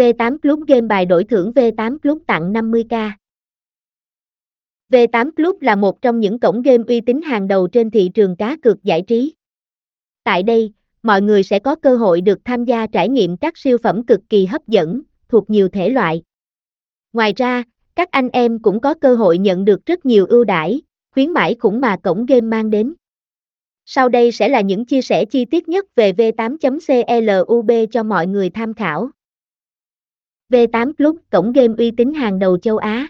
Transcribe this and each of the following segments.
V8 Club game bài đổi thưởng V8 Club tặng 50k. V8 Club là một trong những cổng game uy tín hàng đầu trên thị trường cá cược giải trí. Tại đây, mọi người sẽ có cơ hội được tham gia trải nghiệm các siêu phẩm cực kỳ hấp dẫn, thuộc nhiều thể loại. Ngoài ra, các anh em cũng có cơ hội nhận được rất nhiều ưu đãi, khuyến mãi khủng mà cổng game mang đến. Sau đây sẽ là những chia sẻ chi tiết nhất về V8.CLUB cho mọi người tham khảo. V8 Club, cổng game uy tín hàng đầu châu Á.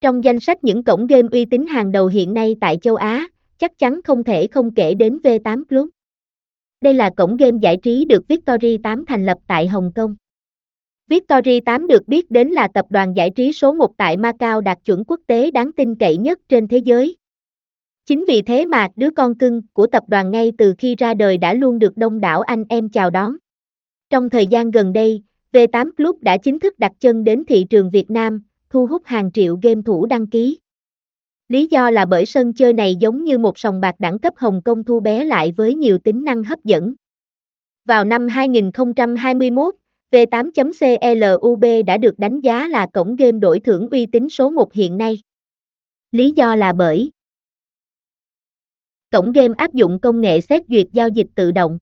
Trong danh sách những cổng game uy tín hàng đầu hiện nay tại châu Á, chắc chắn không thể không kể đến V8 Club. Đây là cổng game giải trí được Victory 8 thành lập tại Hồng Kông. Victory 8 được biết đến là tập đoàn giải trí số 1 tại Macau đạt chuẩn quốc tế đáng tin cậy nhất trên thế giới. Chính vì thế mà đứa con cưng của tập đoàn ngay từ khi ra đời đã luôn được đông đảo anh em chào đón. Trong thời gian gần đây, V8 Club đã chính thức đặt chân đến thị trường Việt Nam, thu hút hàng triệu game thủ đăng ký. Lý do là bởi sân chơi này giống như một sòng bạc đẳng cấp Hồng Kông thu bé lại với nhiều tính năng hấp dẫn. Vào năm 2021, V8.CLUB đã được đánh giá là cổng game đổi thưởng uy tín số 1 hiện nay. Lý do là bởi Cổng game áp dụng công nghệ xét duyệt giao dịch tự động.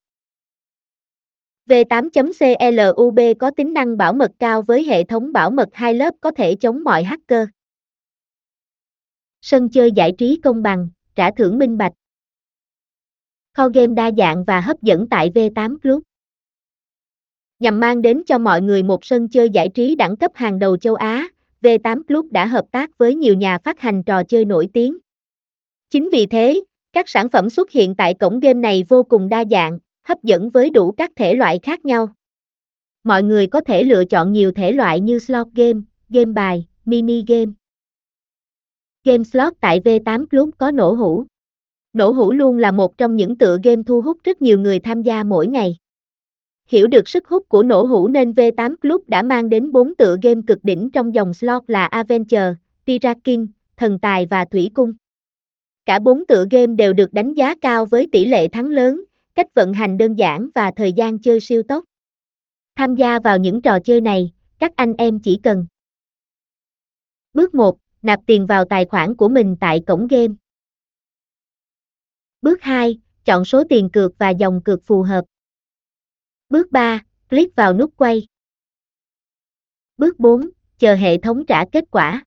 V8.CLUB có tính năng bảo mật cao với hệ thống bảo mật hai lớp có thể chống mọi hacker. Sân chơi giải trí công bằng, trả thưởng minh bạch. Kho game đa dạng và hấp dẫn tại V8 Group. Nhằm mang đến cho mọi người một sân chơi giải trí đẳng cấp hàng đầu châu Á, V8 Club đã hợp tác với nhiều nhà phát hành trò chơi nổi tiếng. Chính vì thế, các sản phẩm xuất hiện tại cổng game này vô cùng đa dạng, hấp dẫn với đủ các thể loại khác nhau. Mọi người có thể lựa chọn nhiều thể loại như slot game, game bài, mini game. Game slot tại V8 Club có nổ hũ. Nổ hũ luôn là một trong những tựa game thu hút rất nhiều người tham gia mỗi ngày. Hiểu được sức hút của nổ hũ nên V8 Club đã mang đến 4 tựa game cực đỉnh trong dòng slot là Adventure, Piraking, Thần Tài và Thủy Cung. Cả 4 tựa game đều được đánh giá cao với tỷ lệ thắng lớn, cách vận hành đơn giản và thời gian chơi siêu tốc. Tham gia vào những trò chơi này, các anh em chỉ cần Bước 1. Nạp tiền vào tài khoản của mình tại cổng game. Bước 2. Chọn số tiền cược và dòng cược phù hợp. Bước 3. Click vào nút quay. Bước 4. Chờ hệ thống trả kết quả.